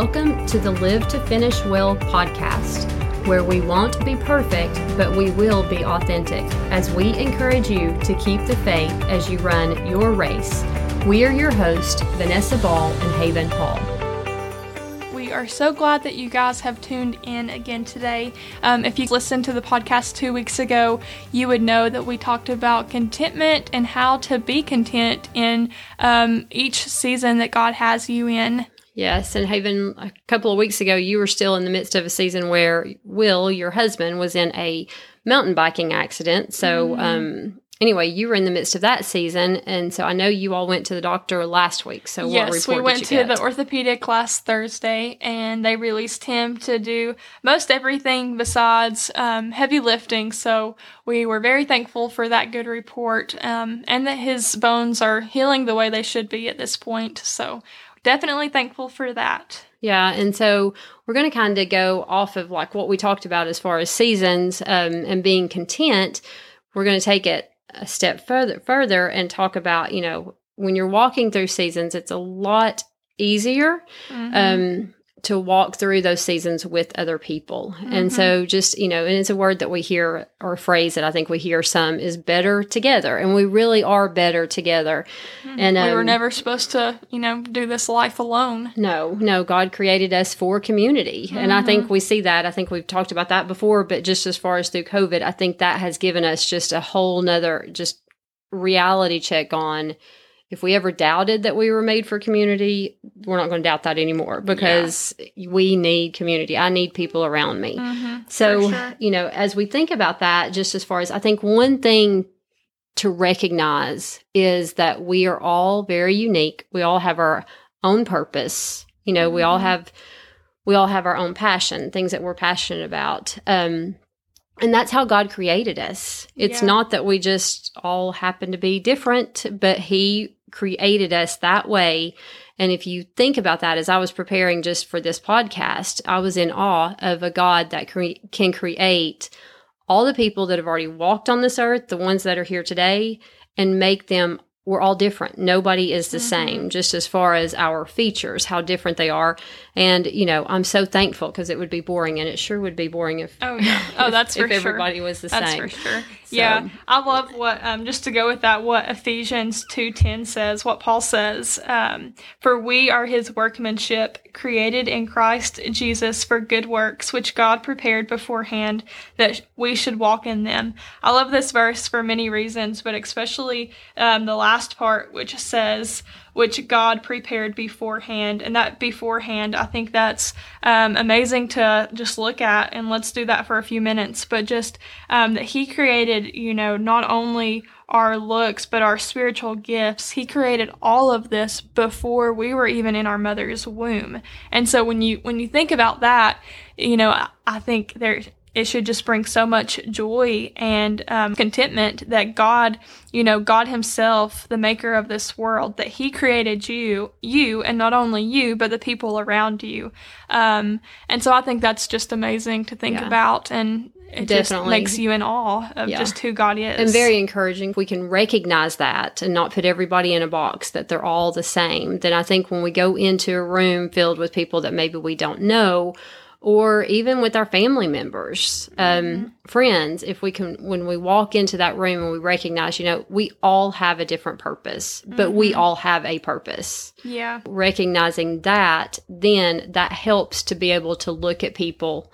Welcome to the Live to Finish Well podcast, where we won't be perfect, but we will be authentic as we encourage you to keep the faith as you run your race. We are your hosts, Vanessa Ball and Haven Hall. We are so glad that you guys have tuned in again today. Um, if you listened to the podcast two weeks ago, you would know that we talked about contentment and how to be content in um, each season that God has you in. Yes, and Haven, a couple of weeks ago, you were still in the midst of a season where Will, your husband, was in a mountain biking accident. So, um, anyway, you were in the midst of that season, and so I know you all went to the doctor last week. So, what yes, we went to get? the orthopedic last Thursday, and they released him to do most everything besides um, heavy lifting. So we were very thankful for that good report, um, and that his bones are healing the way they should be at this point. So definitely thankful for that. Yeah, and so we're going to kind of go off of like what we talked about as far as seasons um, and being content. We're going to take it a step further, further, and talk about you know when you're walking through seasons, it's a lot easier Mhm. um, to walk through those seasons with other people. And so, mm-hmm. just you know, and it's a word that we hear or a phrase that I think we hear some is better together, and we really are better together. Mm. And we were um, never supposed to, you know, do this life alone. no, no, God created us for community. And I think mm-hmm. we see that. I think we've talked about that before, but just as far as through COVID, I think that has given us just a whole nother just reality check on if we ever doubted that we were made for community, we're not going to doubt that anymore because we need community. I need people around me. Mhm, So, sure. you know, as we think about that, just as far as I think one thing to recognize is that we are all very unique. We all have our own purpose. You know, we all Mhm. have we all have our own passion, things that we're passionate about. Um and that's how God created us. It's Yeah. not that we just all happen to be different, but he created us that way. And if you think about that, as I was preparing just for this podcast, I was in awe of a God that cre- can create all the people that have already walked on this earth, the ones that are here today, and make them, we're all different. Nobody is the Mhm. same, just as far as our features, how different they are. And, you know, I'm so thankful because it would be boring, and it sure would be boring if, Oh yeah. Oh, if- that's for if sure. everybody was the That's same. for sure. So- Yeah, I love what um, just to go with that. What Ephesians two ten says, what Paul says, um, for we are His workmanship, created in Christ Jesus for good works, which God prepared beforehand that we should walk in them. I love this verse for many reasons, but especially um, the last part, which says. Which God prepared beforehand, and that beforehand, I think that's um, amazing to just look at, and let's do that for a few minutes. But just um, that He created, you know, not only our looks but our spiritual gifts. He created all of this before we were even in our mother's womb. And so when you when you think about that, you know, I, I think there it should just bring so much joy and um, contentment that God, you know, God Himself, the Maker of this world, that He created you, you, and not only you, but the people around you. Um, and so I think that's just amazing to think Yeah. about, and it just Definitely. makes you in awe of Yeah. just who God is. and very encouraging. If we can recognize that and not put everybody in a box that they're all the same, then I think when we go into a room filled with people that maybe we don't know, or even with our family members, um, friends, if we can, when we walk into that room and we recognize, you know, we all have a different purpose, but we all have a purpose yeah, recognizing that, then that helps to be able to look at people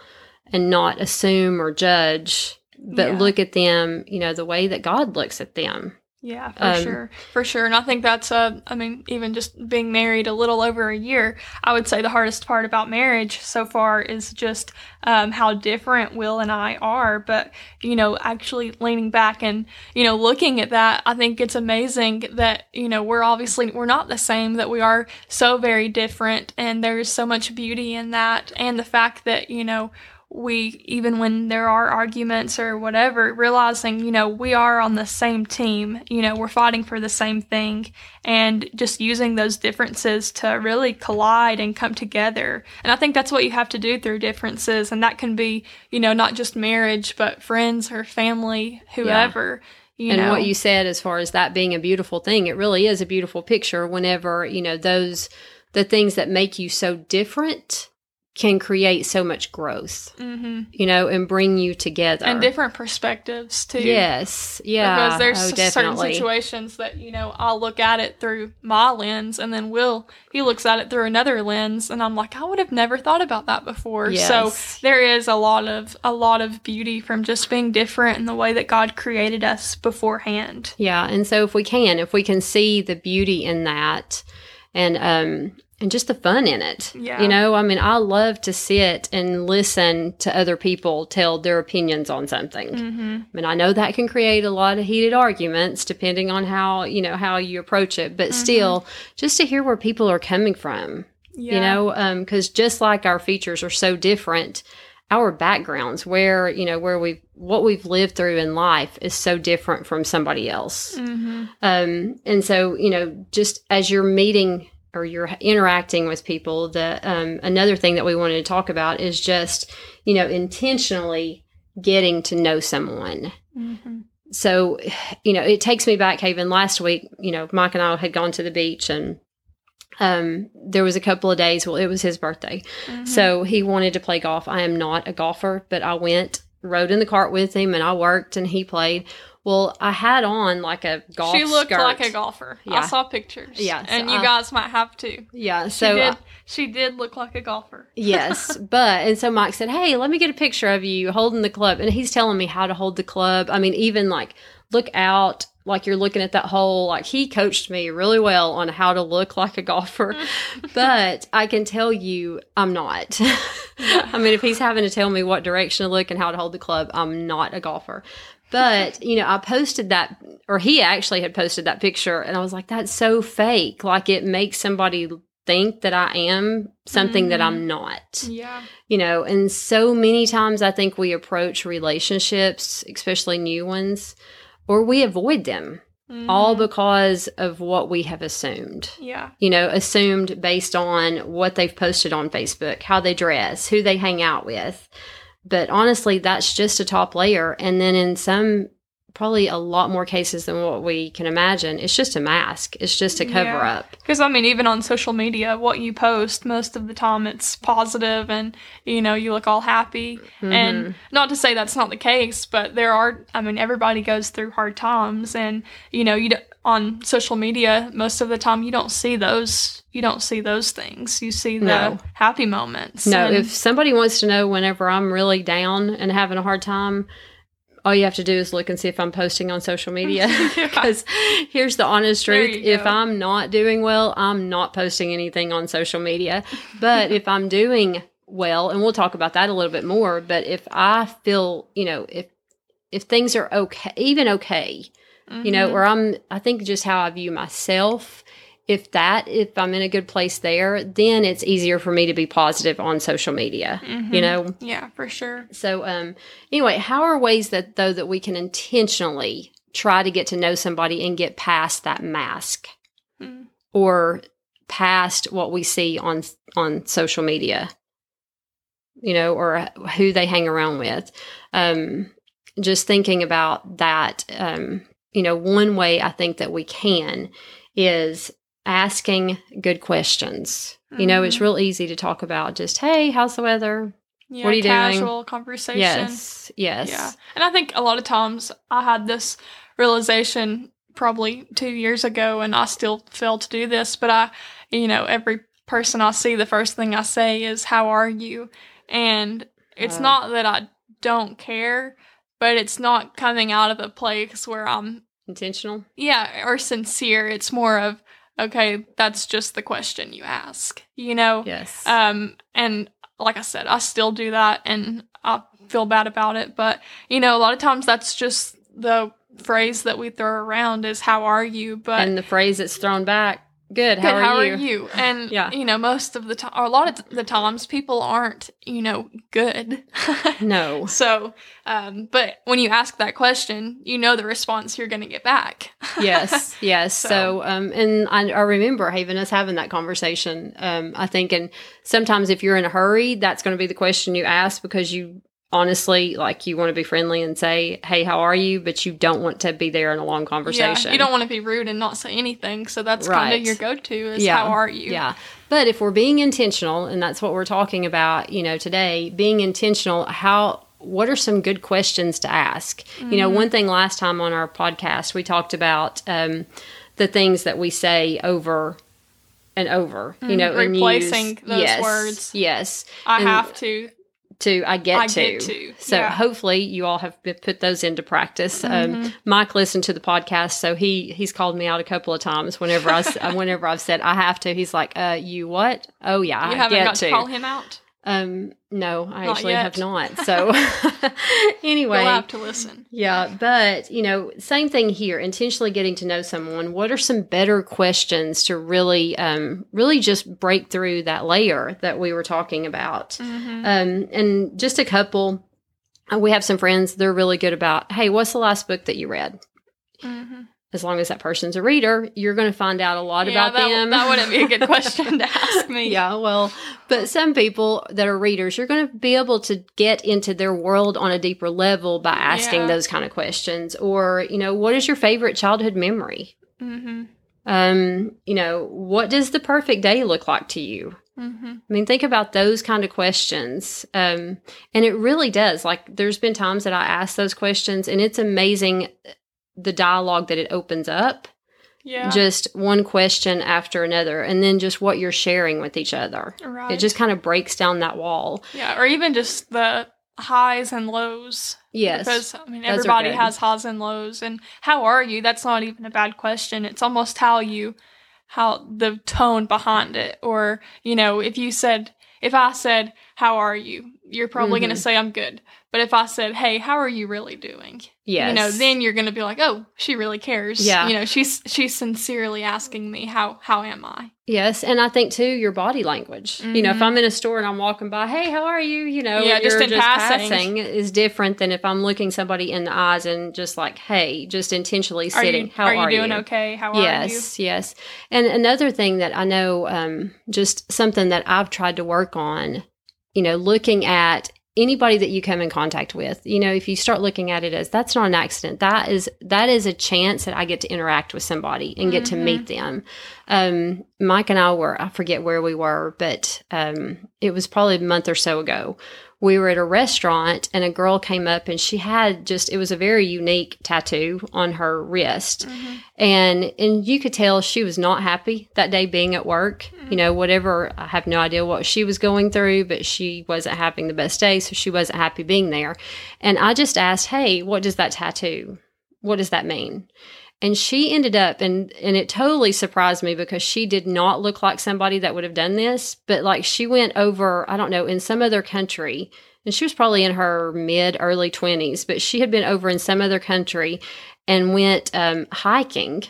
and not assume or judge, but Yeah. look at them, you know, the way that God looks at them. Yeah, for Um, sure, for sure. And I think that's uh, I mean, even just being married a little over a year, I would say the hardest part about marriage so far is just um, how different Will and I are. But you know, actually leaning back and you know looking at that, I think it's amazing that you know we're obviously we're not the same. That we are so very different, and there's so much beauty in that, and the fact that you know we even when there are arguments or whatever realizing you know we are on the same team you know we're fighting for the same thing and just using those differences to really collide and come together. And i think that's what you have to do through differences and that can be you know not just marriage but friends or family whoever you know and know. what you said as far as that being a beautiful thing, it really is a beautiful picture whenever, you know, those the things that make you so different can create so much growth, hmm you know, and bring you together. and different perspectives too. Yes. Yeah. because there's oh, certain situations that you know I'll look at it through my lens, and then Will he looks at it through another lens, and I'm like, I would have never thought about that before. So there is a lot of a lot of beauty from just being different in the way that God created us beforehand. Yeah, and so if we can, if we can see the beauty in that, and um, and just the fun in it, Yeah. you know, I mean, I love to sit and listen to other people tell their opinions on something. Mm-hmm. I mean, I know that can create a lot of heated arguments depending on how you know how you approach it, but still, just to hear where people are coming from, Yeah. you know, because just like our features are so different. Our backgrounds, where you know, where we've what we've lived through in life, is so different from somebody else. Mm-hmm. Um, and so, you know, just as you're meeting or you're interacting with people, the um, another thing that we wanted to talk about is just, you know, intentionally getting to know someone. Mm-hmm. So, you know, it takes me back, Haven. Last week, you know, Mike and I had gone to the beach and um, there was a couple of days. Well, it was his birthday. Mm-hmm. So he wanted to play golf. I am not a golfer, but I went, rode in the cart with him, and I worked and he played. Well, I had on like a golf she looked skirt. like a golfer. Yeah. I saw pictures. Yeah, so and you I- guys might have too. Yeah. She So did. uh, she did look like a golfer. yes, but and so Mike said, "Hey, let me get a picture of you holding the club," and he's telling me how to hold the club. I mean, even like look out, like you're looking at that hole. Like he coached me really well on how to look like a golfer, but I can tell you, I'm not. I mean, if he's having to tell me what direction to look and how to hold the club, I'm not a golfer. But, you know, I posted that, or he actually had posted that picture, and I was like, that's so fake. Like, it makes somebody think that I am something that I'm not, Yeah. you know. And so many times I think we approach relationships, especially new ones, or we avoid them all Mhm. because of what we have assumed Yeah. you know, assumed based on what they've posted on Facebook, how they dress, who they hang out with. But honestly, that's just a top layer. And then in some, probably a lot more cases than what we can imagine, it's just a mask. It's just a cover Yeah. up. Because I mean, even on social media, what you post most of the time it's positive, and you know you look all happy. Mm-hmm. And not to say that's not the case, but there are. I mean, everybody goes through hard times, and you know you don't, on social media most of the time you don't see those. You don't see those things. You see the No. happy moments. No, if somebody wants to know whenever I'm really down and having a hard time, all you have to do is look and see if I'm posting on social media. Yeah. Because here's the honest truth if go. I'm not doing well, I'm not posting anything on social media. But if I'm doing well, and we'll talk about that a little bit more, but if I feel, you know, if if things are okay, even okay, you know, or I'm, I think just how I view myself. If that, if I'm in a good place there, then it's easier for me to be positive on social media. You Mhm. know, yeah, for sure. so um anyway, how are ways that though that we can intentionally try to get to know somebody and get past that mask Mm. or past what we see on on social media? You know, or who they hang around with. Um just thinking about that um you know, one way I think that we can is asking good questions. You know, it's Mhm. real easy to talk about just, hey, how's the weather? Yeah, are you doing? casual conversation. Yes, yes. Yeah. And I think a lot of times I had this realization probably two years ago and I still fail to do this, but I, you know, every person I see, the first thing I say is, How are you? And it's Oh. not that I don't care, but it's not coming out of a place where I'm, Intentional. yeah, or sincere. It's more of, okay, that's just the question you ask, you know? Yes. Um, and like I said, I still do that and I feel bad about it. But, you know, a lot of times that's just the phrase that we throw around is, How are you? But, and the phrase that's thrown back, good, how, "Good, are, you? And, Yeah. you know, most of the time, or a lot of the times, people aren't, you know, good. No. so, um, but when you ask that question, you know the response you're going to get back. yes, yes. So, So- um, and I, I remember Haven us having that conversation. Um, I think, and sometimes if you're in a hurry, that's going to be the question you ask because you honestly like you want to be friendly and say, "Hey, how are you?" but you don't want to be there in a long conversation. Yeah, you don't want to be rude and not say anything. So that's kind of your go-to is Yeah. how are you? Yeah. But if we're being intentional, and that's what we're talking about, you know, today, being intentional, how what are some good questions to ask? You know, one thing last time on our podcast, we talked about um, the things that we say over and over, you know, and replacing use- those yes, words. Yes. I And have to. To I get I to. get to, So yeah. hopefully you all have put those into practice. Mm-hmm. Um, Mike listened to the podcast, so he he's called me out a couple of times whenever I whenever I've said I have to. He's like, "Uh, you what? Oh yeah, You I haven't get got to." to call him out. Um, no, I Not actually yet. have not. So anyway, You'll have to listen. yeah, but you know, same thing here. Intentionally getting to know someone. What are some better questions to really, um, really just break through that layer that we were talking about? Mm-hmm. Um, and just a couple. We have some friends. They're really good about. Hey, what's the last book that you read? Mm-hmm. As long as that person's a reader, you're going to find out a lot Yeah, about that, them. that wouldn't be a good question to ask me. Yeah, well, but some people that are readers, you're going to be able to get into their world on a deeper level by asking Yeah. those kind of questions. Or, you know, what is your favorite childhood memory? Mm-hmm. Um, you know, what does the perfect day look like to you? Mm-hmm. I mean, think about those kind of questions. Um, and it really does. Like, there's been times that I ask those questions, and it's amazing the dialogue that it opens up. Yeah. Just one question after another, and then just what you're sharing with each other. right. It just kind of breaks down that wall. yeah, or even just the highs and lows. Yes. Because I mean everybody has highs and lows and how are you? That's not even a bad question. It's almost how you how the tone behind it. Or, you know, if you said if I said, How are you? You're probably Mm-hmm. gonna say I'm good. But if I said, Hey, how are you really doing? yes. You know, then you're gonna be like, Oh, she really cares. Yeah. You know, she's she's sincerely asking me how how am I? yes, and I think too your body language. You know, if I'm in a store and I'm walking by, hey, how are you? You know, Mm-hmm. Yeah, just in passing. is different than if I'm looking somebody in the eyes and just like, hey, just intentionally sitting. you how are you are doing you? okay? How are you? Yes, yes. And another thing that I know, um, just something that I've tried to work on, you know, looking at anybody that you come in contact with, you know, if you start looking at it as that's not an accident, that is that is a chance that I get to interact with somebody and get to meet them. Um, Mike and I were, I forget where we were, but um, it was probably a month or so ago. We were at a restaurant and a girl came up and she had just, it was a very unique tattoo on her wrist. Mm-hmm. And, and you could tell she was not happy that day being at work. Mm-hmm. You know, whatever, I have no idea what she was going through, but she wasn't having the best day. So she wasn't happy being there. And I just asked, Hey, what does that tattoo? What does that mean? And she ended up and and it totally surprised me because she did not look like somebody that would have done this, but like she went over, I don't know, in some other country. And she was probably in her mid early 20s, but she had been over in some other country and went um, hiking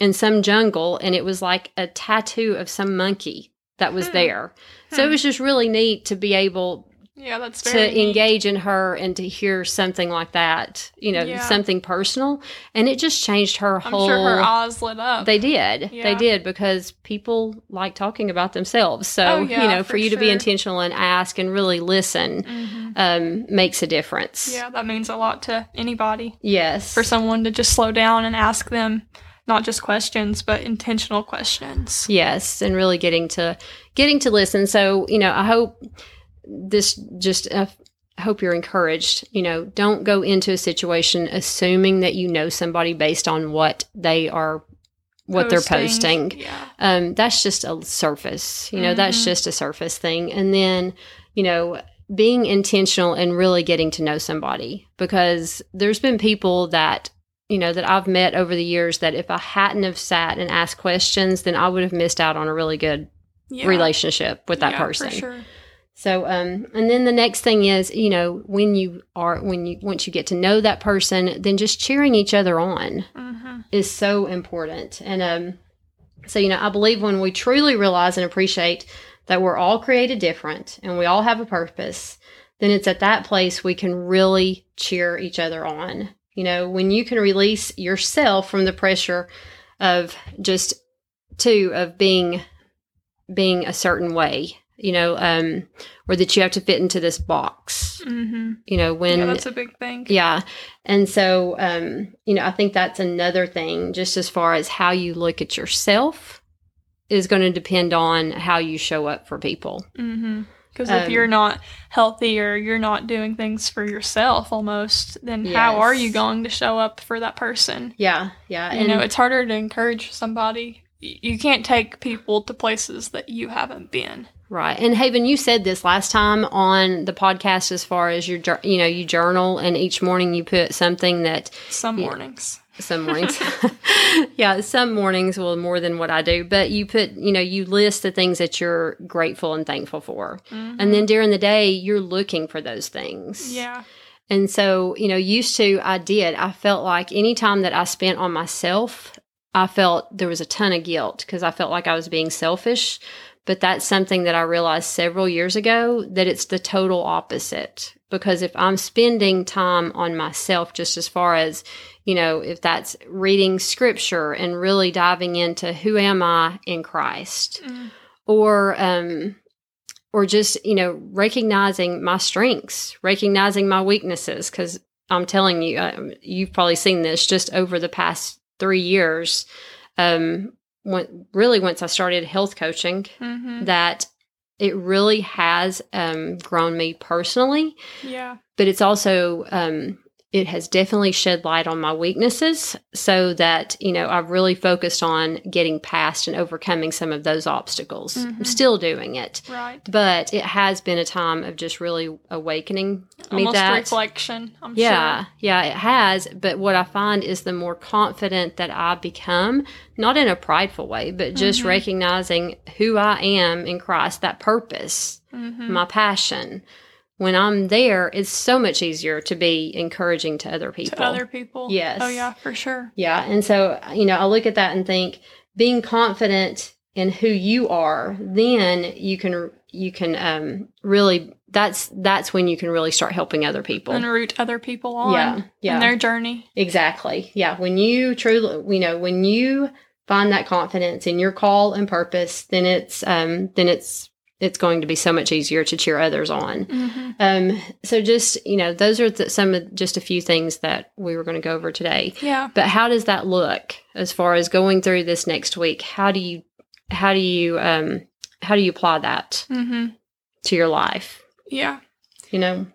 in some jungle and it was like a tattoo of some monkey that was Hmm. there. So it was just really neat to be able Yeah, that's to neat. engage in her and to hear something like that, you know, Yeah. something personal. And it just changed her I'm whole sure her eyes lit up. they did. They did because people like talking about themselves. So, Oh, yeah, you know, for, for you to be intentional and ask and really listen Mhm. um, makes a difference. Yeah, that means a lot to anybody. Yes. For someone to just slow down and ask them not just questions, but intentional questions. Yes, and really getting to getting to listen. So, you know, I hope this just uh, I hope you're encouraged. You know, don't go into a situation assuming that you know somebody based on what they are what they're posting. Yeah. um, that's just a surface. You know, that's Mhm. just a surface thing. And then, you know, being intentional and really getting to know somebody because there's been people that you know that I've met over the years that if I hadn't have sat and asked questions, then I would have missed out on a really good yeah. relationship with that Yeah, person. For sure. So, um, and then the next thing is, you know, when you are, when you, once you get to know that person, then just cheering each other on hmm is so important. And, um, so, you know, I believe when we truly realize and appreciate that we're all created different and we all have a purpose, then it's at that place we can really cheer each other on. You know, when you can release yourself from the pressure of just two of being being a certain way you know, um, or that you have to fit into this box. Mm-hmm. You know, when Yeah, that's a big thing. yeah. And so, um, you know, I think that's another thing, just as far as how you look at yourself is going to depend on how you show up for people. Mm-hmm. Because if Um, you're not healthy or you're not doing things for yourself almost, then how are you going to show up for that person? Yeah. Yeah. you know, it's harder to encourage somebody. You can't take people to places that you haven't been. Right. And Haven, you said this last time on the podcast as far as your, you know, you journal and each morning you put something that Some mornings. some mornings. yeah, some mornings well, more than what I do, but you put, you know, you list the things that you're grateful and thankful for. Mm-hmm. And then during the day, you're looking for those things. Yeah. And so, you know, used to I did. I felt like any time that I spent on myself, I felt there was a ton of guilt because I felt like I was being selfish. But that's something that I realized several years ago that it's the total opposite. Because if I'm spending time on myself, just as far as, you know, if that's reading scripture and really diving into who am I in Christ, Mm. or um or just you know recognizing my strengths recognizing my weaknesses because i'm telling you um, you've probably seen this just over the past three years um when, really once i started health coaching Mm-hmm. that it really has um grown me personally Yeah. but it's also um it has definitely shed light on my weaknesses so that you know i've really focused on getting past and overcoming some of those obstacles i'm Mhm. still doing it Right. but it has been a time of just really awakening me Almost that reflection. I'm yeah sure. yeah it has but what i find is the more confident that i become not in a prideful way but just Mhm. recognizing who i am in christ that purpose Mm-hmm. my passion. When I'm there, it's so much easier to be encouraging to other people. To other people. Yes. Oh yeah, for sure. yeah. And so, you know, I look at that and think being confident in who you are, then you can, you can, um, really, that's, that's when you can really start helping other people. And root other people on Yeah, yeah. in their journey. Exactly. Yeah. When you truly, you know, when you find that confidence in your call and purpose, then it's, um, then it's, it's going to be so much easier to cheer others on. Mm-hmm. Um, so just, you know, those are the, some of just a few things that we were going to go over today. Yeah. But how does that look as far as going through this next week? How do you, how do you, um, how do you apply that Mm-hmm. to your life? Yeah. You know?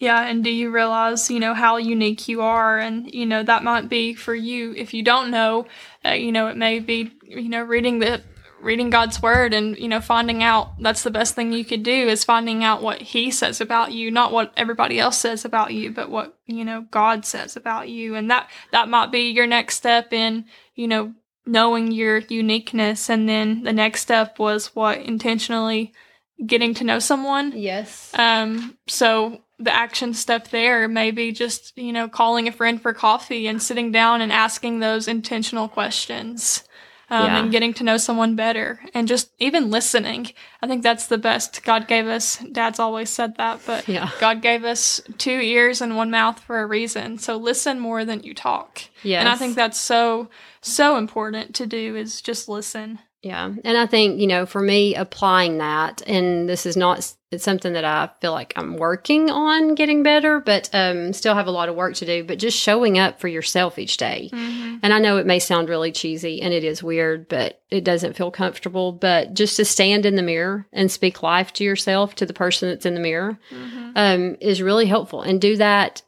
Yeah, and do you realize, you know, how unique you are? And, you know, that might be for you. If you don't know, uh, you know, it may be, you know, reading the, reading God's word and, you know, finding out that's the best thing you could do is finding out what He says about you, not what everybody else says about you, but what, you know, God says about you. And that, that might be your next step in, you know, knowing your uniqueness. And then the next step was what intentionally getting to know someone. Yes. Um, so the action step there may be just, you know, calling a friend for coffee and sitting down and asking those intentional questions. Um, Yeah. and getting to know someone better and just even listening. I think that's the best. God gave us, dad's always said that, but Yeah. God gave us two ears and one mouth for a reason. So listen more than you talk. Yes. And I think that's so, so important to do is just listen. Yeah. And I think, you know, for me, applying that, and this is not, it's something that I feel like I'm working on getting better, but um, still have a lot of work to do, but just showing up for yourself each day. Mm-hmm. And I know it may sound really cheesy and it is weird, but it doesn't feel comfortable. But just to stand in the mirror and speak life to yourself, to the person that's in the mirror, Mm-hmm. um, is really helpful. And do that,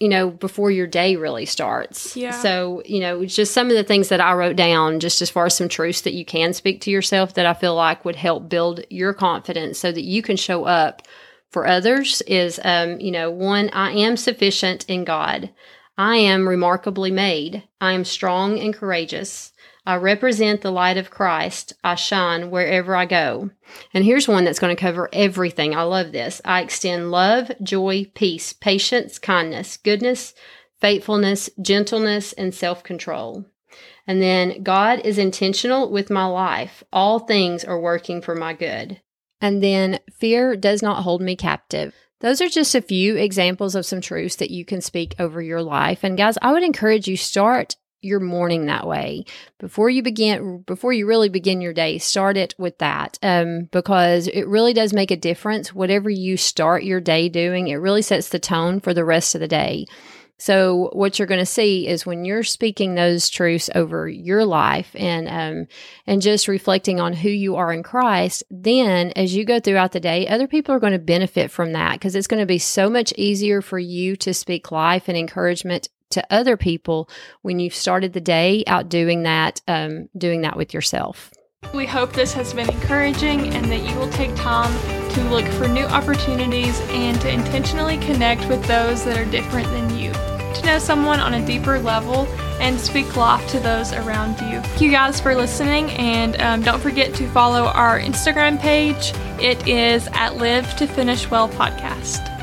you know, before your day really starts. Yeah. So, you know, it's just some of the things that I wrote down, just as far as some truths that you can speak to yourself that I feel like would help build your confidence so that you can show up for others is, um, you know, one, I am sufficient in God. I am remarkably made. I am strong and courageous. I represent the light of Christ. I shine wherever I go. And here's one that's going to cover everything. I love this. I extend love, joy, peace, patience, kindness, goodness, faithfulness, gentleness, and self control. And then God is intentional with my life. All things are working for my good. And then fear does not hold me captive. Those are just a few examples of some truths that you can speak over your life. And guys, I would encourage you start your morning that way. Before you begin before you really begin your day start it with that um, because it really does make a difference. Whatever you start your day doing it really sets the tone for the rest of the day. So what you're going to see is when you're speaking those truths over your life and um, and just reflecting on who you are in Christ, then as you go throughout the day, other people are going to benefit from that because it's going to be so much easier for you to speak life and encouragement to other people when you've started the day out doing that, um, doing that with yourself. We hope this has been encouraging and that you will take time to look for new opportunities and to intentionally connect with those that are different than you, to know someone on a deeper level and speak life to those around you. Thank you guys for listening, and um, don't forget to follow our Instagram page. It is at Live to Finish Well Podcast.